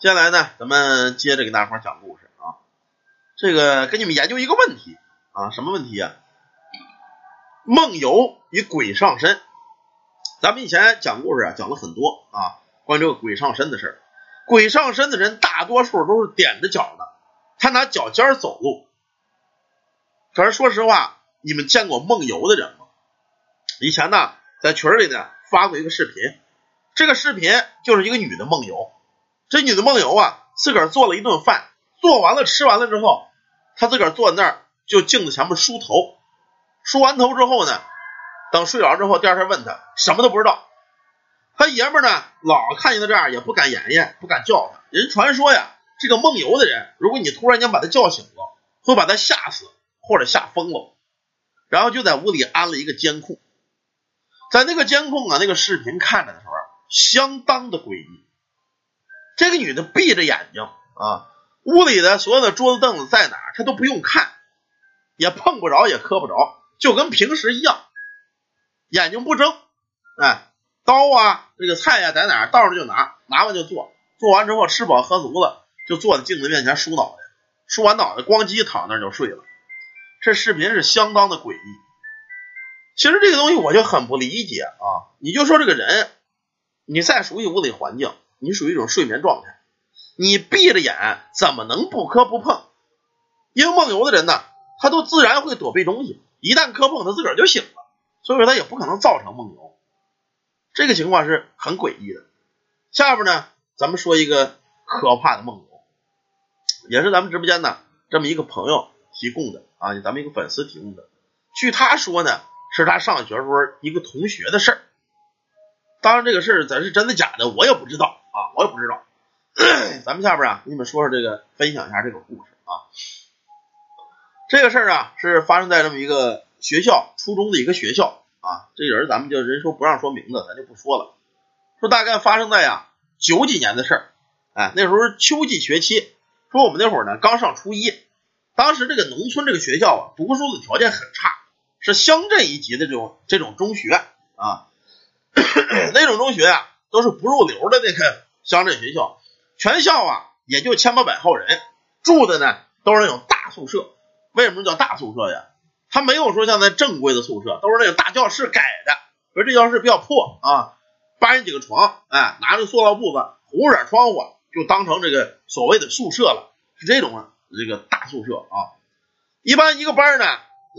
接下来呢，咱们接着给大伙讲故事啊。这个给你们研究一个问题啊，什么问题啊？梦游与鬼上身。咱们以前讲故事啊，讲了很多啊，关于这个鬼上身的事儿。鬼上身的人大多数都是踮着脚的，他拿脚尖走路。可是说实话，你们见过梦游的人吗？以前呢，在群里呢发过一个视频，这个视频就是一个女的梦游。这女的梦游啊，自个儿做了一顿饭，做完了吃完了之后，她自个儿坐在那儿就镜子前面梳头，梳完头之后呢，等睡着之后，第二天问她什么都不知道。他爷们呢，老看见他这样也不敢言言，不敢叫他。人传说呀，这个梦游的人，如果你突然间把他叫醒了，会把他吓死或者吓疯了。然后就在屋里安了一个监控，在那个监控啊，那个视频看着的时候，相当的诡异。这个女的闭着眼睛啊，屋里的所有的桌子凳子在哪儿，她都不用看，也碰不着，也磕不着，就跟平时一样，眼睛不睁。哎，刀啊，这个菜呀，在哪儿倒着就拿，拿完就做，做完之后吃饱喝足了，就坐在镜子面前梳脑袋，梳完脑袋咣叽躺那就睡了。这视频是相当的诡异。其实这个东西我就很不理解啊，你就说这个人，你再熟悉屋里环境。你属于一种睡眠状态，你闭着眼怎么能不磕不碰？因为梦游的人呢，他都自然会躲避东西，一旦磕碰，他自个儿就醒了，所以说他也不可能造成梦游。这个情况是很诡异的。下边呢，咱们说一个可怕的梦游，也是咱们直播间呢这么一个朋友提供的啊，咱们一个粉丝提供的。据他说呢，是他上学时候一个同学的事儿。当然，这个事儿咱是真的假的，我也不知道。啊，我也不知道。咱们下边啊，给你们说说这个，分享一下这个故事啊。这个事儿啊，是发生在这么一个学校，初中的一个学校啊。这人咱们就人说不让说名字，咱就不说了。说大概发生在呀九几年的事儿。哎，那时候秋季学期，说我们那会儿呢刚上初一，当时这个农村这个学校啊，读书的条件很差，是乡镇一级的这种这种中学啊。那种中学啊，都是不入流的那个。乡镇学校，全校啊也就千八百号人，住的呢都是那种大宿舍。为什么叫大宿舍呀？他没有说像那正规的宿舍，都是那种大教室改的。说这教室比较破啊，搬几个床，哎，拿着塑料布子糊点窗户，就当成这个所谓的宿舍了。是这种啊这个大宿舍啊。一般一个班呢，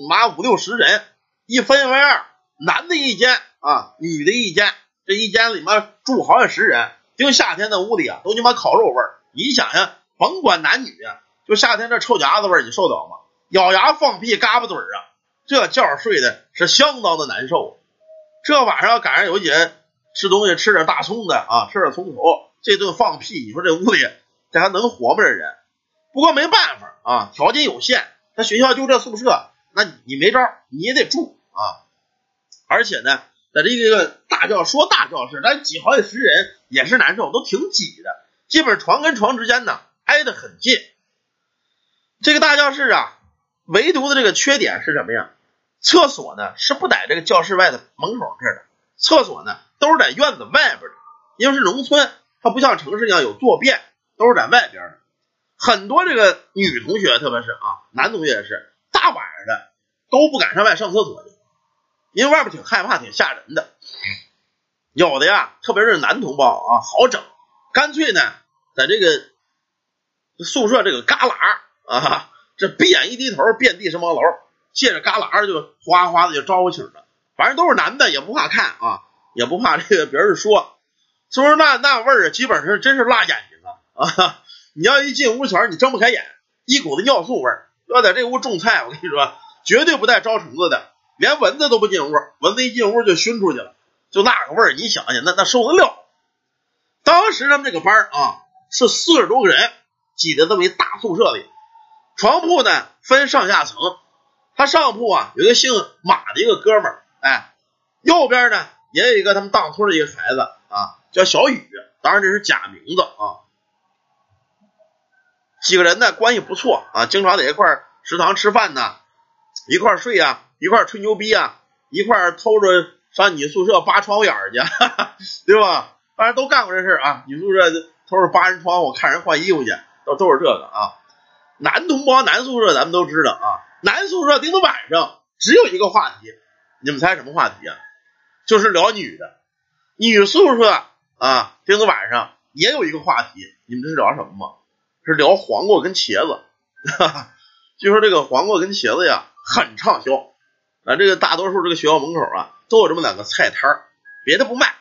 妈五六十人，一分为二，男的一间啊，女的一间，这一间里面住好几十人。就夏天的屋里啊，都你妈烤肉味儿。你想想，甭管男女，就夏天这臭夹子味儿，你受得了吗？咬牙放屁，嘎巴嘴儿啊，这觉睡的是相当的难受。这晚上赶上有几人吃东西，吃点大葱的啊，吃点葱头，这顿放屁，你说这屋里这还能活吗？这人。不过没办法啊，条件有限，他学校就这宿舍，那你没招，你也得住啊。而且呢。在这个大教说大教室，咱挤好几十人也是难受，都挺挤的，基本床跟床之间呢挨得很近。这个大教室啊，唯独的这个缺点是什么呀？厕所呢是不在这个教室外的门口这儿的，厕所呢都是在院子外边的，因为是农村，它不像城市一样有坐便，都是在外边的。很多这个女同学，特别是啊男同学也是，大晚上的都不敢上外上厕所去。因为外边挺害怕、挺吓人的，有的呀，特别是男同胞啊，好整，干脆呢，在这个宿舍这个旮旯啊，这闭眼一低头，遍地是茅楼，借着旮旯就哗哗的就招呼起了，反正都是男的，也不怕看啊，也不怕这个别人说，所以说那那味儿基本上真是辣眼睛啊啊！你要一进屋前，你睁不开眼，一股子尿素味儿。要在这屋种菜，我跟你说，绝对不带招虫子的。连蚊子都不进屋，蚊子一进屋就熏出去了，就那个味儿，你想想，那那受得了？当时他们这个班啊，是四十多个人挤在这么一大宿舍里，床铺呢分上下层，他上铺啊有一个姓马的一个哥们儿，哎，右边呢也有一个他们当村的一个孩子啊，叫小雨，当然这是假名字啊。几个人呢关系不错啊，经常在一块食堂吃饭呢，一块睡呀。一块吹牛逼啊，一块偷着上女宿舍扒窗户眼去，对吧？大家都干过这事啊。女宿舍偷着扒人窗户看人换衣服去，都都是这个啊。男同胞男宿舍咱们都知道啊，男宿舍盯到晚上只有一个话题，你们猜什么话题啊？就是聊女的。女宿舍啊，盯到晚上也有一个话题，你们知道聊什么吗？是聊黄瓜跟茄子。哈哈，据说这个黄瓜跟茄子呀很畅销啊，这个大多数这个学校门口啊都有这么两个菜摊，别的不卖，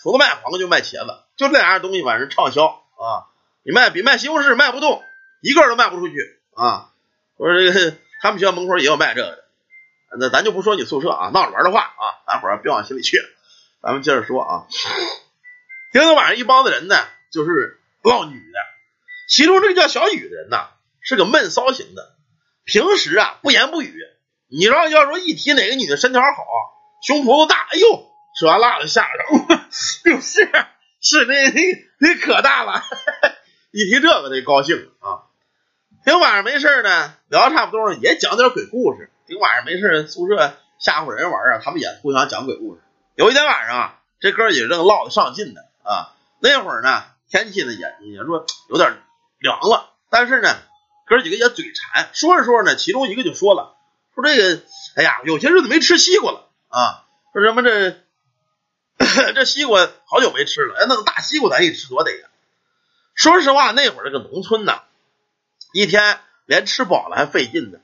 除了卖黄瓜就卖茄子，就这两样东西反正畅销啊。你卖比卖西红柿卖不动，一个都卖不出去啊。我说这个他们学校门口也有卖这个的，那咱就不说你宿舍啊，闹着玩的话啊，大伙儿别往心里去。咱们接着说啊，今天晚上一帮子人呢，就是唠女的，其中这个叫小雨的人呢。是个闷骚型的，平时啊不言不语。你让要说一提哪个女的身条好，胸脯子大，哎呦，吃完辣子下着，就是是那那那可大了，一提这个得高兴啊。今晚上没事呢，聊差不多了，也讲点鬼故事。今晚上没事，宿舍吓唬人玩啊，他们也互相讲鬼故事。有一天晚上啊，这哥几个正唠得上劲呢啊，那会儿呢天气呢也也说有点凉了，但是呢。哥几个也嘴馋，说着说着呢，其中一个就说了：“说这个，哎呀，有些日子没吃西瓜了啊。说什么这 这西瓜好久没吃了，哎，那个大西瓜咱一吃多得呀。说实话，那会儿这个农村呐，一天连吃饱了还费劲呢。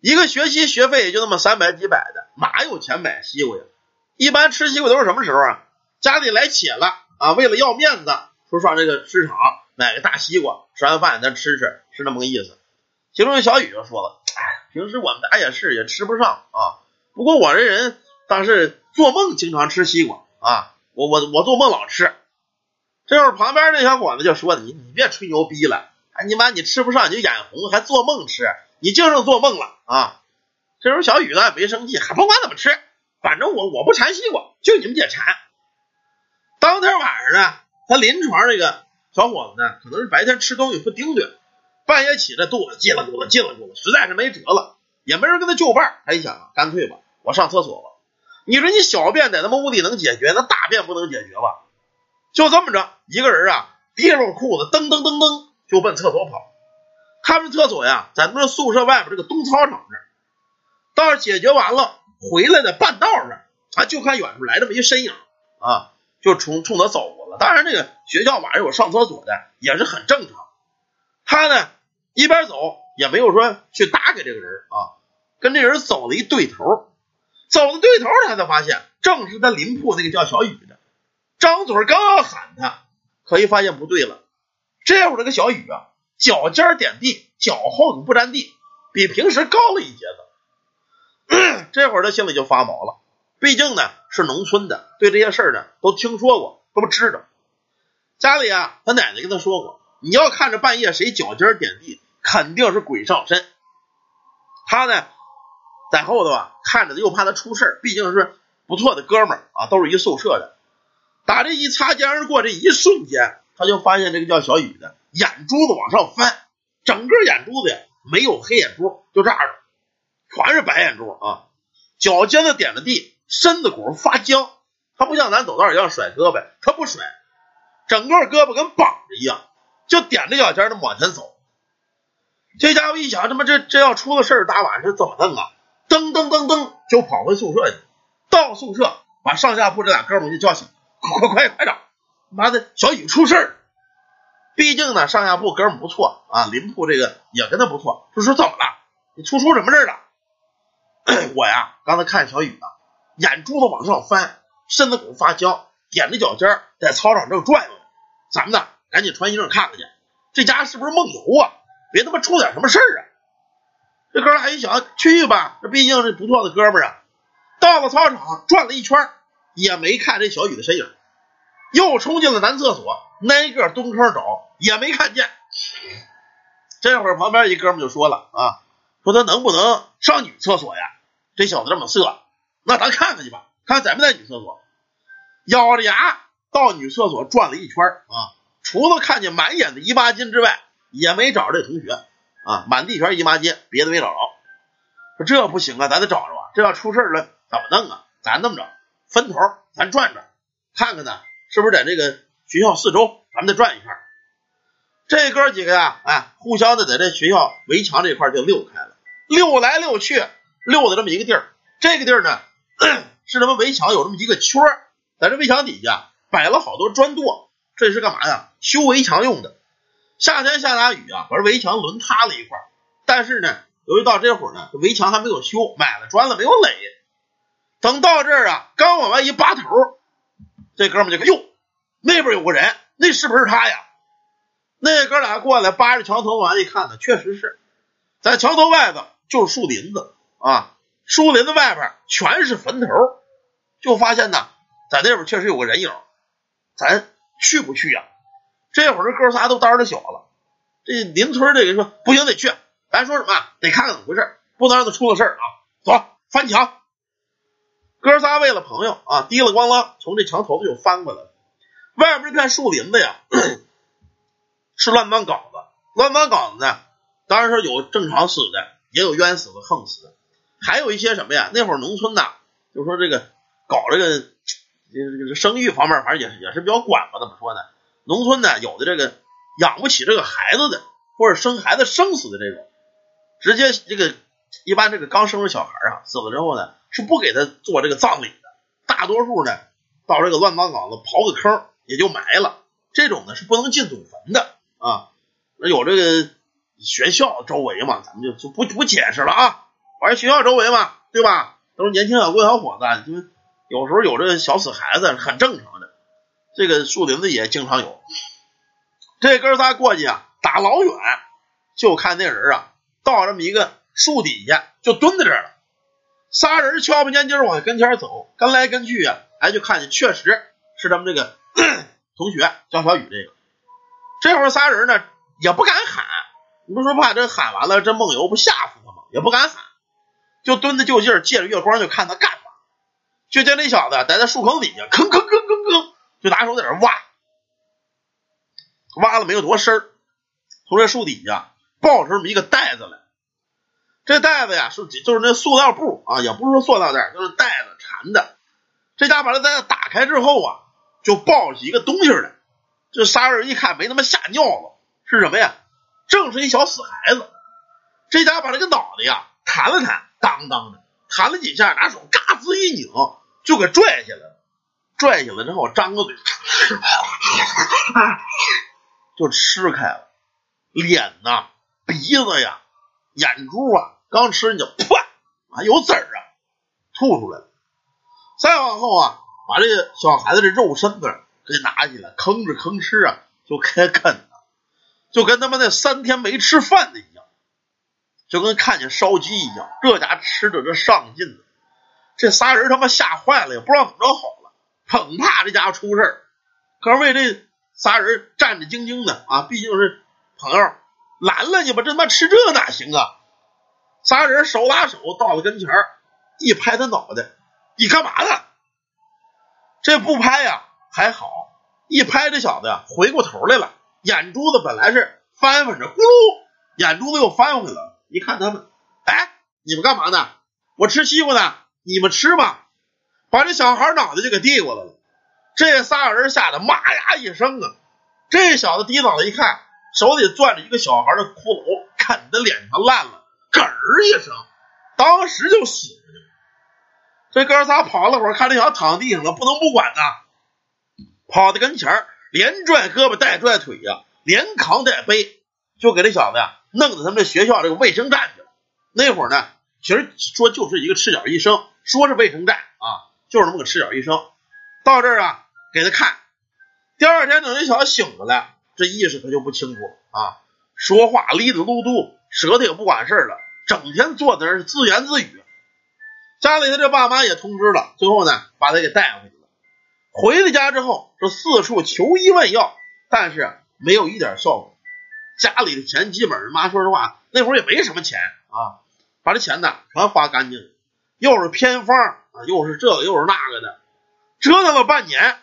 一个学期学费也就那么三百几百的，哪有钱买西瓜呀？一般吃西瓜都是什么时候啊？家里来且了啊，为了要面子，说上这个市场。”买个大西瓜，吃完饭咱吃吃，是那么个意思。其中小雨就说了：“哎，平时我们家也是，也吃不上啊。不过我这人倒是做梦经常吃西瓜啊，我我我做梦老吃。”这会儿旁边那小伙子就说：“你你别吹牛逼了，哎，你妈你吃不上你就眼红，还做梦吃，你净剩做梦了啊！”这时候小雨呢没生气，还甭管怎么吃，反正我我不馋西瓜，就你们姐馋。当天晚上呢，他临床这个。小伙子呢，可能是白天吃东西不丁点，半夜起来肚子叽了咕噜叽了咕噜，实在是没辙了，也没人跟他就伴他一想，干脆吧，我上厕所吧。你说你小便在他们屋里能解决，那大便不能解决吧？就这么着，一个人啊，提溜裤子噔噔噔噔就奔厕所跑。他们厕所呀，在那宿舍外边这个东操场这儿。倒是解决完了，回来的半道上，啊，就看远处来这么一身影啊。就冲冲他走过了，当然这个学校晚上有上厕所的也是很正常。他呢一边走也没有说去搭给这个人啊，跟这人走了一对头，走了对头他才发现正是他邻铺那个叫小雨的，张嘴刚要喊他，可一发现不对了，这会儿这个小雨啊脚尖点地，脚后跟不沾地，比平时高了一截子，这会儿他心里就发毛了。毕竟呢是农村的，对这些事儿呢都听说过，都知道。家里啊，他奶奶跟他说过，你要看着半夜谁脚尖点地，肯定是鬼上身。他呢在后头啊看着，又怕他出事毕竟是不错的哥们儿啊，都是一宿舍的。打这一擦肩而过这一瞬间，他就发现这个叫小雨的眼珠子往上翻，整个眼珠子呀没有黑眼珠，就这样的，全是白眼珠啊，脚尖子点着地。身子骨发僵，他不像咱走道一样甩胳膊，他不甩，整个胳膊跟绑着一样，就踮着脚尖的往前走。这家伙一想，他妈这这要出了事儿，大晚上怎么弄啊？噔噔噔噔就跑回宿舍去。到宿舍把上下铺这俩哥们就叫醒，快快快快点！妈的，小雨出事儿。毕竟呢，上下铺哥们不错啊，邻铺这个也跟他不错。说说怎么了？你出出什么事了？我呀，刚才看小雨呢。眼珠子往上翻，身子骨发僵，踮着脚尖在操场正转悠呢。咱们呢，赶紧穿衣裳看看去，这家是不是梦游啊？别他妈出点什么事儿啊！这哥俩一想，去吧，这毕竟是不错的哥们儿啊。到了操场转了一圈，也没看这小雨的身影，又冲进了男厕所，挨个蹲坑找，也没看见。这会儿旁边一哥们就说了啊，说他能不能上女厕所呀？这小子这么色。那咱看看去吧，看在不在女厕所。咬着牙到女厕所转了一圈啊，除了看见满眼的姨妈巾之外，也没找着这同学啊，满地全是姨妈巾，别的没找着。说这不行啊，咱得找着啊，这要出事了怎么弄啊？咱这么着，分头咱转转，看看呢，是不是在这个学校四周，咱们再转一圈。这哥几个呀，哎，互相的在这学校围墙这块就溜开了，溜来溜去，溜到这么一个地儿。这个地儿呢，是他们围墙有这么一个圈儿，在这围墙底下摆了好多砖垛，这是干嘛呀？修围墙用的。夏天下大雨啊，把这围墙轮塌了一块。但是呢，由于到这会儿呢，这围墙还没有修，买了砖了没有垒。等到这儿啊，刚往外一扒头，这哥们就说：“哟，那边有个人，那是不是他呀？”那哥俩过来扒着墙头往外一看呢，确实是在墙头外头就是树林子啊，树林子外边全是坟头，就发现呢，在那边确实有个人影，咱去不去呀？这会儿这哥仨都胆儿小了，这邻村这个说不行，得去，咱说什么得看看怎么回事，不能让他出了事啊！走，翻墙。哥仨为了朋友啊，滴了咣啷从这墙头子就翻过来了，外边这片树林子呀。是乱葬岗子，乱葬岗子呢，当然是有正常死的，也有冤死的、横死的，还有一些什么呀？那会儿农村呐，就说这个搞这个这个这个生育方面，反正也也是比较管吧？怎么说呢？农村呢，有的这个养不起这个孩子的，或者生孩子生死的这种，直接这个一般这个刚生的小孩啊，死了之后呢，是不给他做这个葬礼的，大多数呢到这个乱葬岗子刨个坑也就埋了，这种呢是不能进祖坟的。啊，那有这个学校周围嘛，咱们就就不不解释了啊。反正学校周围嘛，对吧？都是年轻小姑小伙子，就是有时候有这个小死孩子，很正常。这个树林子也经常有。这哥仨过去啊，打老远就看那人啊，到这么一个树底下就蹲在这儿了。仨人悄不见劲往跟前走，跟来跟去啊，哎，就看见确实是他们这个 同学叫小雨这个。这会儿仨人呢也不敢喊，你不说怕这喊完了这梦游不吓死他吗？也不敢喊，就蹲着就近，借着月光就看他干嘛。就见那小子待在树坑底下，吭吭吭吭，就拿手在那挖，挖了没有多深从这树底下抱出这么一个袋子来。这袋子呀是就是那塑料布啊，也不是说塑料袋，就是袋子缠的。这家把这袋子打开之后啊，就抱起一个东西来。这仨人一看没他妈吓尿了，是什么呀？正是一小死孩子。这家把这个脑袋呀弹了弹，当当的弹了几下，拿手嘎吱一拧，就给拽下来了。拽下来之后，张个嘴，就吃开了。脸呐、鼻子呀、眼珠啊，刚吃你就噗啊，有籽儿啊，吐出来了。再往后啊，把这个小孩子的肉身子。给拿起来，吭哧吭哧啊，就开啃了，就跟他妈那三天没吃饭的一样，就跟看见烧鸡一样，这家吃的这上劲。这仨人他妈吓坏了，也不知道怎么着好了，生怕这家伙出事儿。可是为这仨人战战兢兢的啊，毕竟是朋友，拦了你吧，这他妈吃这哪行啊？仨人手拉手到了跟前一拍他脑袋，你干嘛呢？这不拍呀？还好，一拍这小子呀，回过头来了，眼珠子本来是翻翻着，咕噜，眼珠子又翻回来了。一看他们，哎，你们干嘛呢？我吃西瓜呢，你们吃吧。把这小孩脑袋就给递过来了。这仨人吓得妈呀一声啊！这小子低脑袋一看，手里攥着一个小孩的骷髅，啃的脸上烂了，咯儿一声，当时就死了。这哥仨跑了会儿，看这小子躺地上了，不能不管呐。跑到跟前儿，连拽胳膊带拽腿呀，连扛带背，就给这小子呀弄到他们这学校这个卫生站去了。那会儿呢，其实说就是一个赤脚医生，说是卫生站啊，就是那么个赤脚医生。到这儿啊，给他看。第二天等这小子醒过来，这意识可就不清楚啊，说话哩哩噜噜，舌头也不管事儿了，整天坐在那儿自言自语。家里的这爸妈也通知了，最后呢，把他给带回去了。回了家之后，这四处求医问药，但是没有一点效果。家里的钱基本上，妈说实话，那会儿也没什么钱啊，把这钱呢全花干净了，又是偏方又是这个又是那个的，折腾了半年，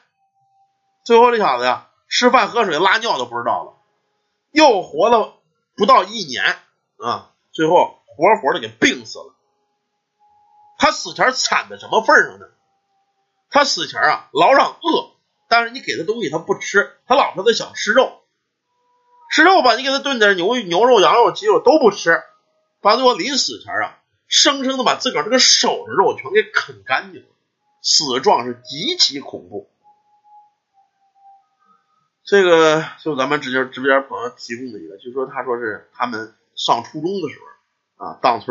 最后这小子呀，吃饭喝水拉尿都不知道了，又活了不到一年啊，最后活活的给病死了。他死前惨在什么份上呢？他死前啊，老让饿，但是你给他东西他不吃，他老说他想吃肉。吃肉吧，你给他炖点牛牛肉、羊肉、鸡肉都不吃，把最后临死前啊，生生的把自个儿这个手的肉全给啃干净了，死状是极其恐怖。这个就咱们直接直播间朋友提供的一个，就说他说是他们上初中的时候啊，当村。